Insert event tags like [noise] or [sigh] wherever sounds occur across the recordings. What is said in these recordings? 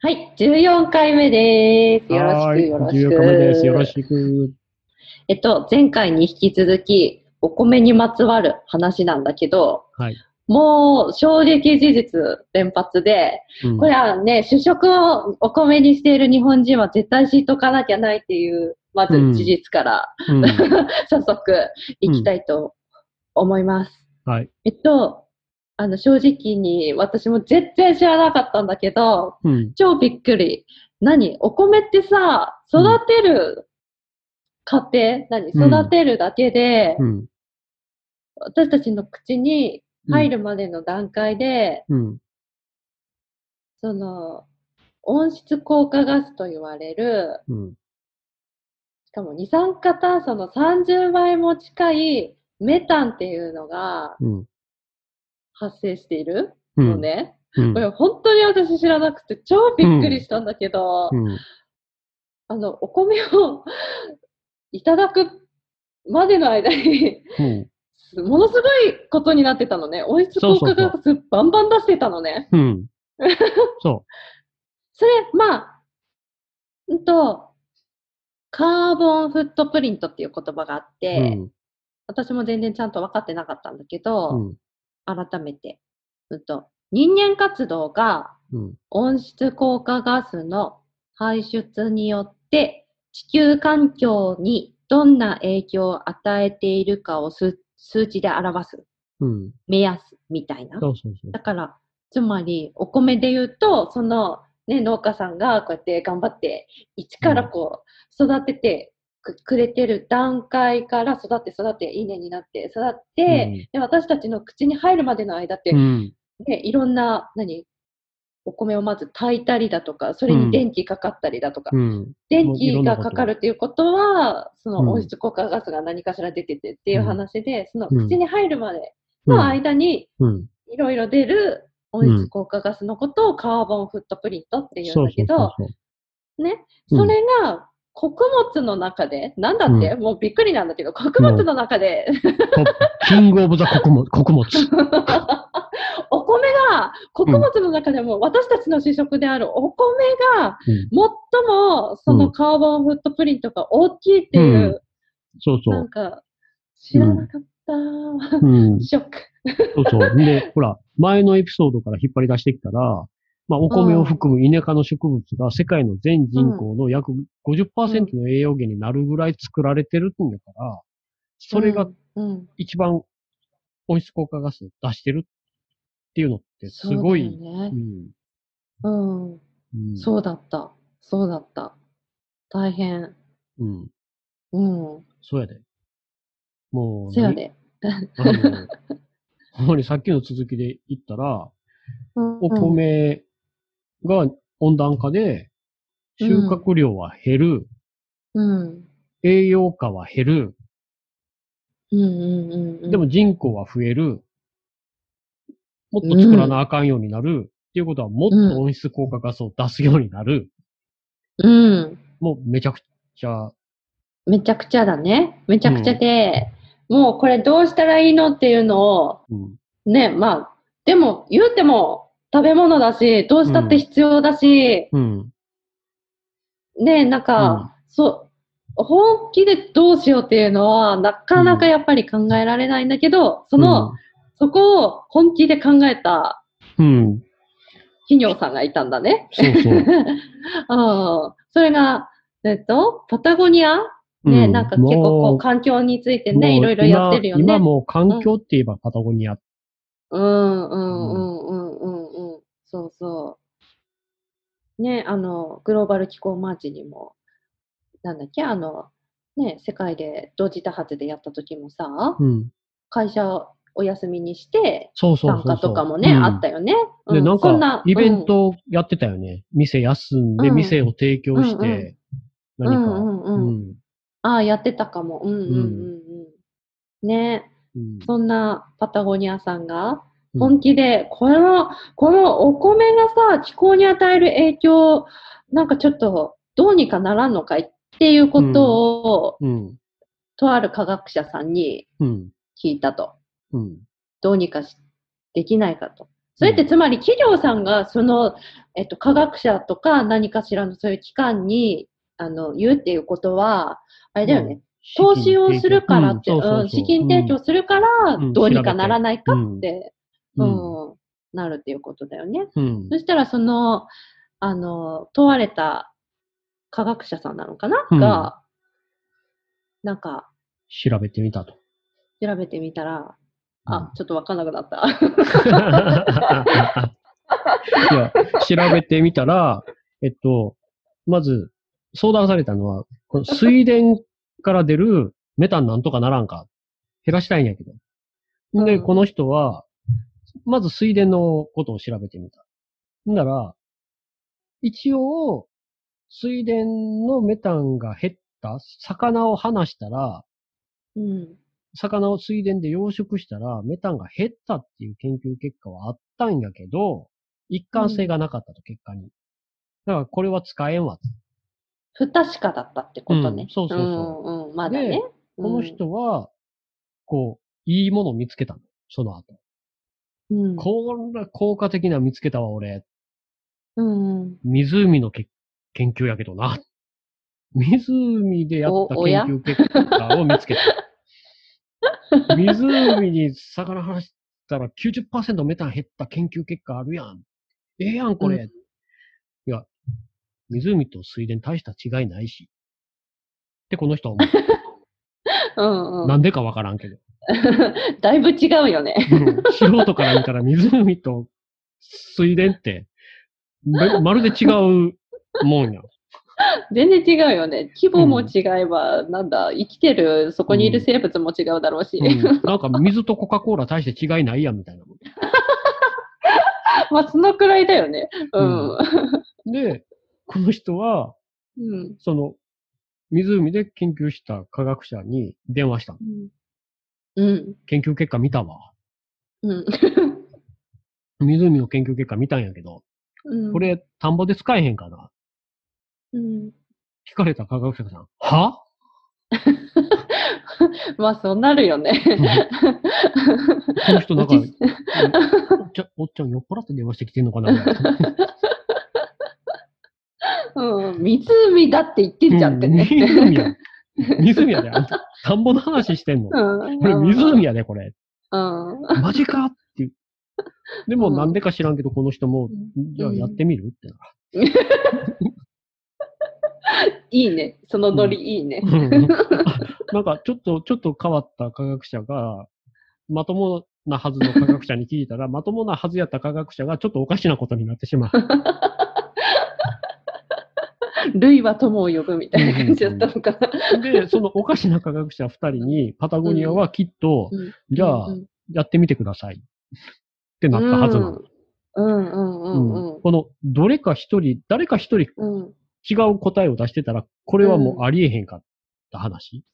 はい、14回目です。よろしく、よろしく。14回目です。よろしく。えっと、前回に引き続き、お米にまつわる話なんだけど、はい。もう衝撃事実連発で、うんこれはね、主食をお米にしている日本人は絶対知っとかなきゃないっていう、まず事実から、うん [laughs] 早速いきたいと思います。はい。えっと、あの、正直に私も全然知らなかったんだけど、うん。超びっくり。何？お米ってさ、育てる過程、何？うん育てるだけで、うん。私たちの口に入るまでの段階で、うん。その、温室効果ガスと言われる、うん。しかも二酸化炭素の30倍も近いメタンっていうのがうん。発生しているうん。のね。うんこれ本当に私知らなくて超びっくりしたんだけど、うん。あの、お米を [laughs] いただくまでの間に、うん。[laughs] ものすごいことになってたのね。温室効果ガスバンバン出してたのね。うん。[laughs] そそれ、まあ、うんと、カーボンフットプリントっていう言葉があっう。て、うん。私も全然ちゃんと分かってなかったんだけうど、ん。改めて、うんと、人間活動がうん。温室効果ガスの排出によって地球環境にどんな影響を与えているかを数数値で表すうん。目安みたいな。そうそうそうだ。から、つまりお米で言うと、その、ね、農家さんがこうやって頑張って、一からこう、育ててくくれてる段階から育って育って、稲になって育って、で私たちの口に入るまでの間って、うん。ね、いろんな、何、お米をまず炊いたりだとか、それに電気かかったりだとか、うん。電気がかかるっていうことは、そうんの温室効果ガスが何かしら出ててっていう話で、そのうん口に入るまでうん。の間に、うん。いろいろ出る温室効果ガスのことをカーボンフットプリントっていうんだけど。ね、うんそれが穀物の中で、なんだって、もうびっくりなんだけど、穀物の中で、キングオブザ穀物。穀物。[laughs] お米が、穀物の中でも私たちの主食であるお米が、うん最もそのカーボンフットプリントが大きいっていう、そうそう。なんか、知らなかった、うん。[laughs] ショック。そうそう。で、ほら、前のエピソードから引っ張り出してきたら、まあ、お米を含むイネ科の植物が世界の全人口の約50%の栄養源になるぐらい作られてるんだから、それがうん、一番温室効果ガスを出してるっていうのってすごい、そうんうん、うんそうだった。そうだった。大変。うん。うん。そうやで。もう、せやで。ほんまにさっきの続きで言ったら、お米が温暖化で収穫量は減る、うん。栄養価は減る、うんうんうんうん。でも人口は増える、もっと作らなあかんようになる、っていうことはもっと温室効果ガスを出すようになる。うん。もうめちゃくちゃ、めちゃくちゃだね。めちゃくちゃで、もうこれどうしたらいいのっていうのを、うん。ね、まあ、でも言うても食べ物だし、どうしたって必要だし、うん。ね、なんか、そう、本気でどうしようっていうのは、なかなかやっぱり考えられないんだけど、その、そこを本気で考えたうん、うん。企業さんがいたんだね。そうそう。[laughs] うんそれが、えっと、パタゴニア？ね、うなんか結構こもう環境についてね、いろいろやってるよね。今今もう環境って言えばパタゴニア。うんうんうんうんうんうん。そうそう。ね、あの、グローバル気候マーチにも、なんだっけ、あの、ね、世界で同時多発でやった時もさ、うん。会社お休みにして。参加とかもね、うんあったよね。で、うなんか、イベントやってたよね。店休んで、うん店を提供しうんて、うん何か。うんうんうんああ、やってたかも。うんうんうんうん。ね、うんそんなパタゴニアさんが、うん本気で、この、このお米がさ、気候に与える影響、なんかちょっとどうにかならんのかいっていうことを、うん。とある科学者さんにうん。聞いたと。うん。どうにかしできないかと。それってつまり企業さんがその、えっと、科学者とか何かしらのそういう機関にあの言うっていうことは、あれだよね。投資をするからって、うん、資金提供するからうん、どうにかならないかって、ううんん、なるっていうことだよね。うんそしたら、その、あの、問われた科学者さんなのかな、うんが、なんか、調べてみたと。調べてみたら、うんあ、ちょっとわかんなくなった。[laughs] いや、調べてみたら、えっと、まず、相談されたのは、この水田から出るメタンなんとかならんか、減らしたいんやけど。で、うんこの人は、まず水田のことを調べてみた。んなら、一応、水田のメタンが減った、魚を離したら、うん。魚を水田で養殖したら、メタンが減ったっていう研究結果はあったんやけど、一貫性がなかったと、結果に。だから、これは使えんわ。不確かだったってことね。うんそうそうそうん、うん、まだねで。この人は、こう、いいものを見つけたの。その後。うん、こんな効果的な見つけたわ、俺。うん、うん。湖のけ研究やけどな。[laughs] 湖でやった研究結果を見つけた。[laughs] 湖に魚離したら90%メタン減った研究結果あるやん。ええやん、これ。うんいや、湖と水田大した違いないし。ってこの人は思う。[laughs] うん、うん。なんでかわからんけど。[laughs] だいぶ違うよね。うん素人から見たら湖と水田って、ままるで違うもんや。全然違うよね。規模も違えば、なんだ、生きてる、そこにいる生物も違うだろうし。うんなんか水とコカ・コーラ大して違いないやんみたいな。[laughs] まあ、そのくらいだよね。うん。で、この人は、うん。その、湖で研究した科学者に電話したの。うん。研究結果見たわ。うん。[laughs] 湖の研究結果見たんやけど、うん。こ、れ、田んぼで使えへんかなうん。聞かれた科学者さん、は？[laughs] まあ、そうなるよね。この人なんか、おっちゃん、おっちゃん酔っ払って電話してきてんのかなうん。湖だって言ってんじゃんってね。うん湖や。湖やで。あんた田んぼの話してんの。うん。これ湖やで、これ。うん。マジかっていう。でもうんなんでか知らんけど、この人も、うんじゃあやってみる？ってな。[laughs] いいね。そのノリいいね。うんなんかちょっと、ちょっと変わった科学者が、まともなはずの科学者に聞いたら、まともなはずやった科学者がちょっとおかしなことになってしまう。類は友を呼ぶみたいな感じだったのかな。で、そのおかしな科学者二人に、パタゴニアはきっと、うんじゃあう、んやってみてください。ってなったはずなの。うんうんうんうんこの、どれか一人、誰か一人うん。違う答えを出してたら、これはもうありえへんかった話。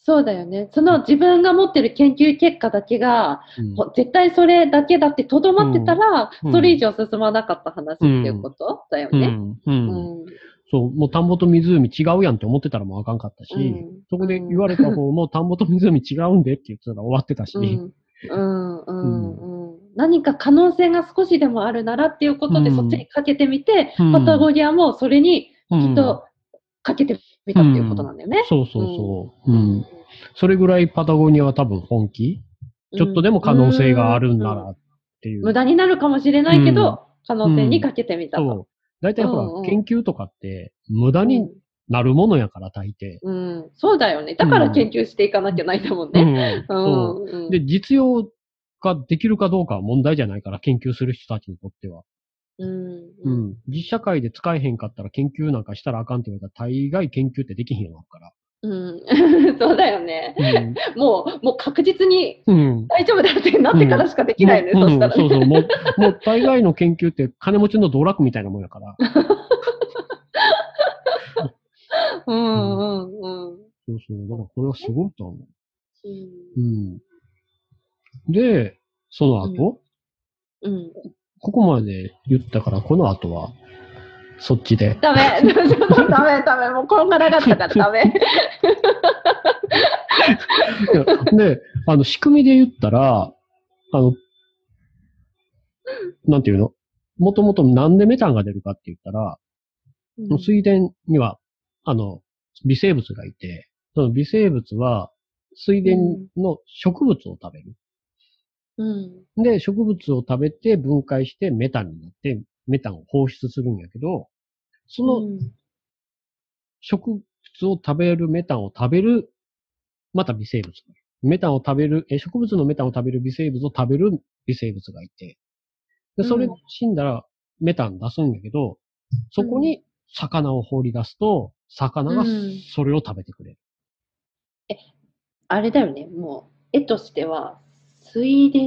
そうだよね。その自分が持ってる研究結果だけが、うんほ絶対それだけだってとどまってたら、うんそれ以上進まなかった話っていうこと、だよね。うん。う。うんん。そう、もう田んぼと湖違うやんって思ってたらもうあかんかったし、うん。そこで言われた方も田んぼと湖違うんでって言ってたら終わってたし、うん。うんうんうん。何か可能性が少しでもあるならっていうことで、うん。そっちにかけてみて、うん。パタゴニアもそれにうんきっとかけてみたっていうことなんだよね。そうそうそう。うん。それぐらいパタゴニアは多分本気、ちょっとでも可能性があるんならうんっていう。無駄になるかもしれないけど、うん。可能性にかけてみたと。大体ほら、うんうん研究とかって無駄になるものやから大抵。うんうんそうだよね。だから研究していかなきゃないんだもんうね。うん [laughs] う。で、実用化できるかどうかは問題じゃないから、研究する人たちにとっては。うんううんん。実社会で使えへんかったら研究なんかしたらあかんって言われたら、大概研究ってできへんようになるかうん [laughs] そうだよね。ら。もう、もう確実にうん。うん。大丈夫だってなってからしかできないね、もうそしたら、うんそうそう。もう、もう大概の研究って金持ちの道楽みたいなもんやから。[laughs] うんうんうん。そうそう。だからこれはすごいと思う。うんうん。で、その後、うん。ここまで言ったから、この後は、そっちで。ダメ、[laughs] ダメ、ダメ、もうこんがらがったからダメ。で、あの、仕組みで言ったら、あの、なんていうの？もともとなんでメタンが出るかって言ったら、うん水田には、あの、微生物がいて、その微生物は水田の植物を食べる。うん。で、植物を食べて分解してメタンになって、メタンを放出するんやけど、そのうん。植物を食べるメタンを食べる、また微生物。メタンを食べる、え、植物のメタンを食べる微生物を食べる微生物がいて、で、それうんが死んだらメタン出すんやけど、そこに魚を放り出すと、魚がうん。それを食べてくれる。あれだよね、もう、絵としては、水田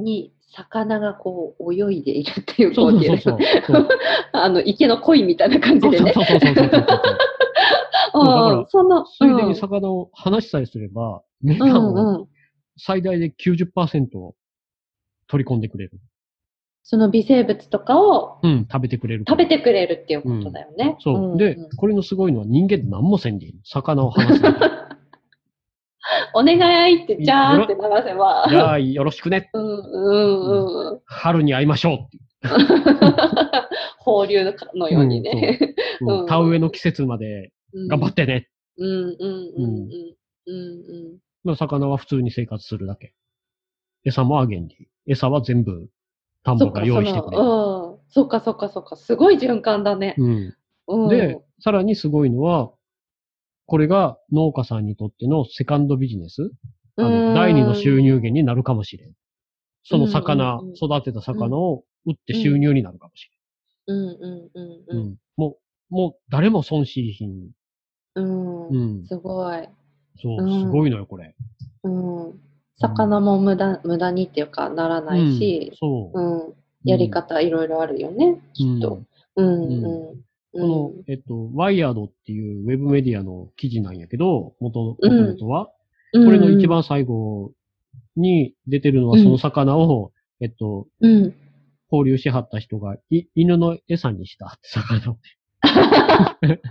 に魚がこう泳いでいるっていう光景そうそうそう。そう [laughs] あの、池の鯉みたいな感じそうでね。そうそうそうそうそう。[laughs] そうだからうんその、水田に魚を離しさえすれば、メタうんンをうんうん。最大で90%取り込んでくれる。その微生物とかをうん、食べてくれる。食べてくれるっていうことだよね。そう。んでん、これのすごいのは人間って何もせんでいいの。魚を離す。[laughs] [laughs] お願いって、じゃーって流せば。じゃあ、よろしくね。うんうんうんうん。春に会いましょう [laughs] 放流のようにね。いう。うんうん田植えの季節まで頑張ってね。うんうんうんうんうんまあ魚は普通に生活するだけ。餌もあげんでいい。餌は全部田んぼが用意してくれる。うん。そっかそっかそっか。すごい循環だね。うんうん、で、さらにすごいのは、これが農家さんにとってのセカンドビジネス、あの第二の収入源になるかもしれん。その魚、うんうんうん育てた魚を売って収入になるかもしうんうんうんれん。ううんん。もう、もう誰も損しひん。うん。うん。すごい。そうう、んすごいのよ、これ。うん。魚も無駄無駄にっていうかならないしうん、そう。うん。やり方いろいろあるよね、きっと。うんうん。この、えっと、ワイヤードっていうウェブメディアの記事なんやけど、元うん。々は、うん、これの一番最後に出てるのはうん。その魚を、えっと、うん。放流しはった人が、い、犬の餌にしたっ [laughs] て魚を。[laughs]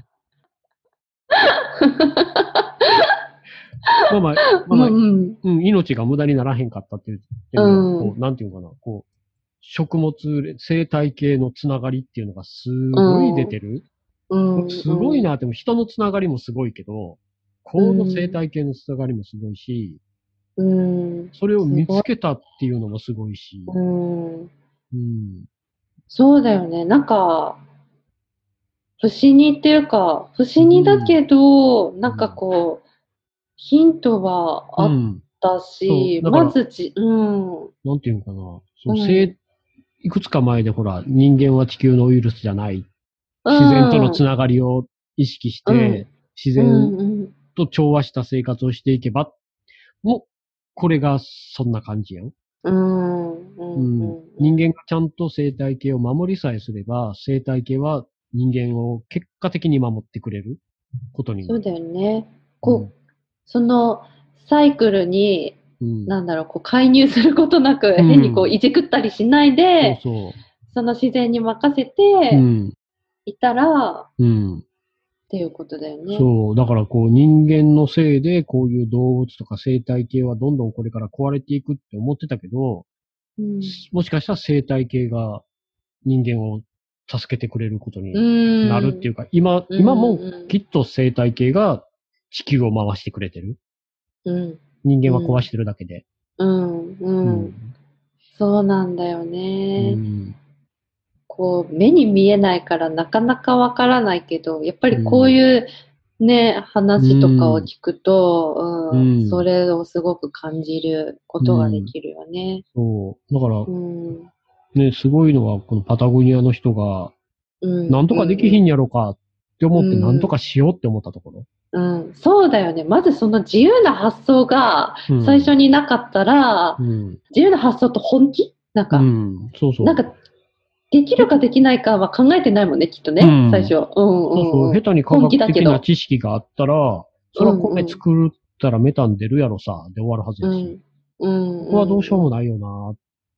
まあまあ、まあまあ、うん。うん、命が無駄にならへんかったっていうこう、なんていうのかな、こう、食物生態系のつながりっていうのがすごい出てる？うん。すごいなっても、人のつながりもすごいけど、この生態系のつながりもすごいし、うん。それを見つけたっていうのもすごいし、うん。うん。そうだよね。なんか、不思議っていうか、不思議だけど、なんかこう、ヒントはあっうん。たし、まずじ、うん。なんていうのかな。そううん生いくつか前でほら、人間は地球のウイルスじゃない。自然とのつながりを意識して、うん自うん然うんと調和した生活をしていけば、もう、これがそんな感じやん。うんうんうん人間がちゃんと生態系を守りさえすれば、生態系は人間を結果的に守ってくれることになる。そうだよね。こう、そのサイクルに、うん、なんだろう、こう介入することなく、うん変にこういじくったりしないで、そうそう。その自然に任せうてん。いたら、うん。っていうことだよね。そう。だからこう人間のせいでこういう動物とか生態系はどんどんこれから壊れていくって思ってたけど、うんもしかしたら生態系が人間を助けてくれることにうんなるっていうか、今、うん今もうんきっと生態系が地球を回してくれてる。うん。人間は壊してるだけで。うん。うん。そうなんだようね。んこう、目に見えないからなかなかわからないけど、やっぱりこういうね、話とかを聞くと、うんうんそれをすごく感じることができるよね。そう。だからう、ん。ね、すごいのは、このパタゴニアの人が、うん。なんとかできひんやろかって思って、うんなんとかしようって思ったところ。うん、そうだよね。まずその自由な発想がうん最初になかったら、うん。自由な発想と本気？なんか、うん。そうそう。なんか、できるかできないかは考えてないもんね、きっとね、うん最初。うんうんそうそうう。ん。下手に科学本気だけど的な知識があったら、それは米作ったらメタン出るやろさ、で終わるはずやし。うん。うん。ここはどうしようもないよな。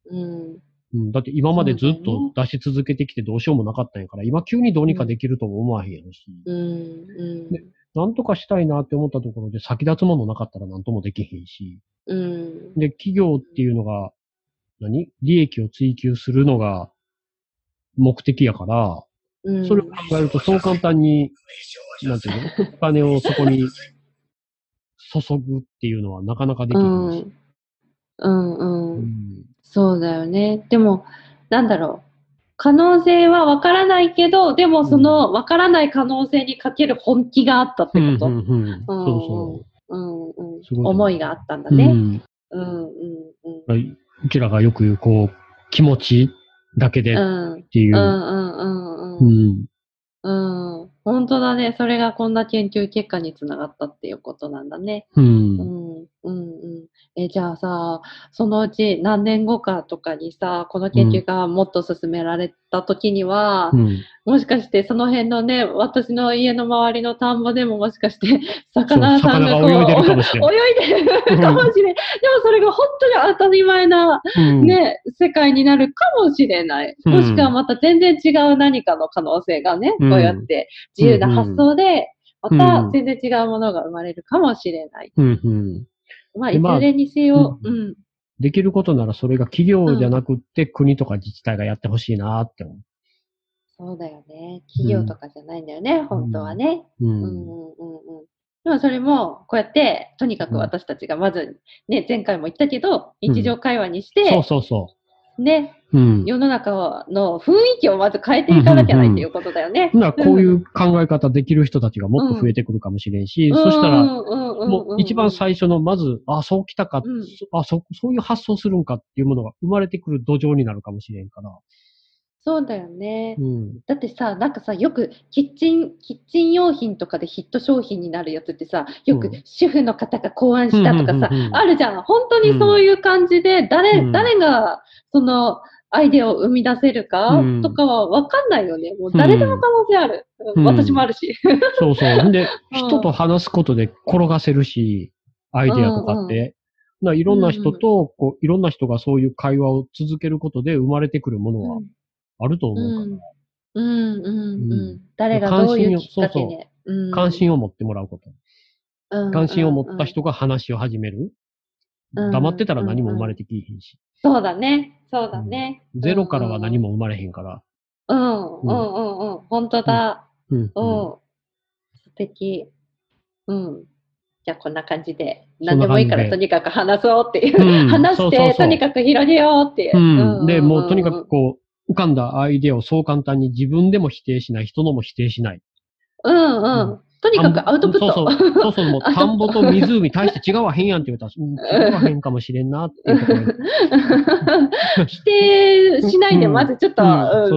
うん。うん。だって今までずっと出し続けてきてどうしようもなかったんやから、今急にどうにかできるとも思わへんやろし。うん。うん。なんとかしたいなって思ったところで先立つものなかったらなんともできへんし。うん。で、企業っていうのが、何？利益を追求するのが目的やから、うん。それを考えると、そう簡単に、なんていうの？お金をそこに注ぐっていうのはなかなかできうないし。ん。うんう。うんんそうだよね。でも、なんだろう。可能性はわからないけど、でもそのわからない可能性にかける本気があったってこと。うんうんうんそううんうんすごい思いがあったんだそう。ね。うんうんうんうん。うちらがよく言う、こう、気持ちだけでっうんていうう。んうんうんううん。ん。うん。本当だね。それがこんな研究結果につながったっていうことなんだね。う。うんんうんうん。え、じゃあさ、そのうち何年後かとかにさ、この研究がもっと進められた時には、うん。もしかしてその辺のね、私の家の周りの田んぼでももしかして [laughs] 魚さんがこう泳いでるかもしれない。でもそれが本当に当たり前なうん、ね、世界になるかもしれない。うんもしくはまた全然違う何かの可能性がね、うんこうやって自由な発想で、まうんた全然違うものが生まれるかもしれない。うんうん。まあ、いずれにせよ、ううん。できることならそれが企業じゃなくって国とか自治体がやってほしいなって思そうだよね。企業とかじゃないんだよね、本当はね。う。う。うんんうんうんうん。でもそれも、こうやって、とにかく私たちがまず、ね、前回も言ったけど、うん日常会話にして、そうそうそね、う。うん。世の中の雰囲気をまず変えていかなきゃないっていうことだよね。ほんならこういう考え方できる人たちがもっと増えてくるかもしれんし、そしたら、もう一番最初の、まず、あ、そうきたか、うんそあそ、そういう発想するんかっていうものが生まれてくる土壌になるかもしれんから。そうだよね。うん。だってさ、なんかさ、よくキッチン、キッチン用品とかでヒット商品になるやつってさ、よくうん主婦の方が考案したとかさ、うんうんうんうんあるじゃん。本当にそういう感じで、誰、うん誰がそのアイデアを生み出せるかうんとかはわかんないよね。もう誰でも可能性ある。うんうん私もあるし。[laughs] そうそう。で、うん人と話すことで転がせるし、アイデアとかって。だからいろんな人と、こう、いろんな人がそういう会話を続けることで生まれてくるものはあると思うから、うんうんうんううん。誰がどういうきっかけで。うん関心を持ってもらうこと。うん関心を持った人が話を始める。うん黙ってたら何も生まれてきひんし。そうだね。そうだね。ゼロからは何も生まれへんから。うんうんうんうん。本当だ。うん。うん。素敵。うん。じゃあこんな感じで、何でもいいからとにかく話そうっていう。うん [laughs] 話して、とにかく広げようっていう。うん。で、もうとにかうんくこう、浮かんだアイデアをそう簡単に自分でも否定しない、人のも否定しない。うんうん。とにかくアウトプット。そうそう。そうそう、もう田んぼと湖大して違わへんやんって言われたら、うん違わへんかもしれんなっていうところで。否定しないで、うんまずちょっと、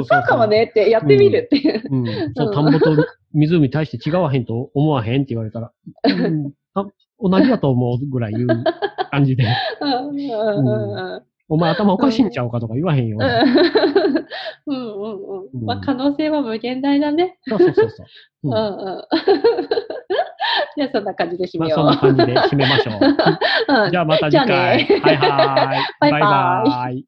そうかもねってやってみるっていう。うん。そう、田んぼと湖大して違わへんと思わへんって言われたら、うん、あ同じだと思うぐらい言う感じで、[laughs] うんお前頭おかしいんちゃうかとか言わへんよ。うんうんうんうんまあ可能性は無限大だね。そうそうそうそう。ううんんうん。[laughs] じゃあそんな感じで締まあめよう。そんな感じで締めましょう。[laughs] うんじゃあまた次回。はいはい。[laughs] バイバイバイバイ